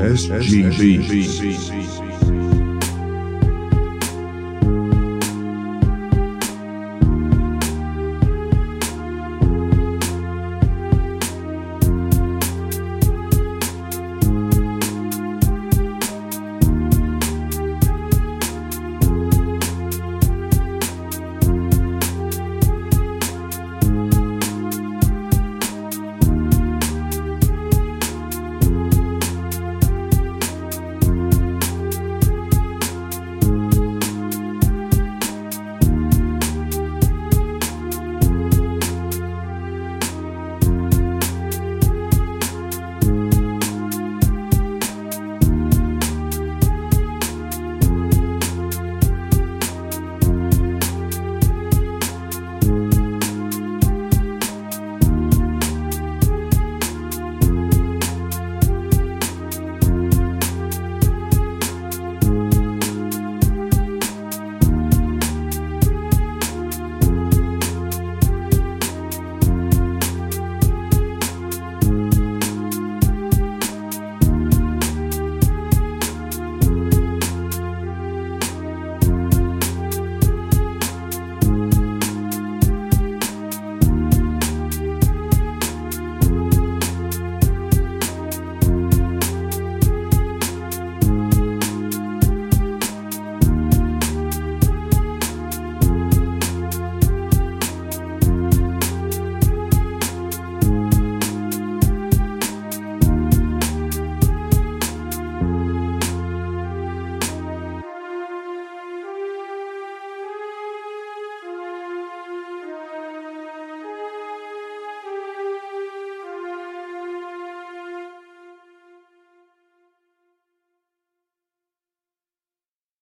SGB.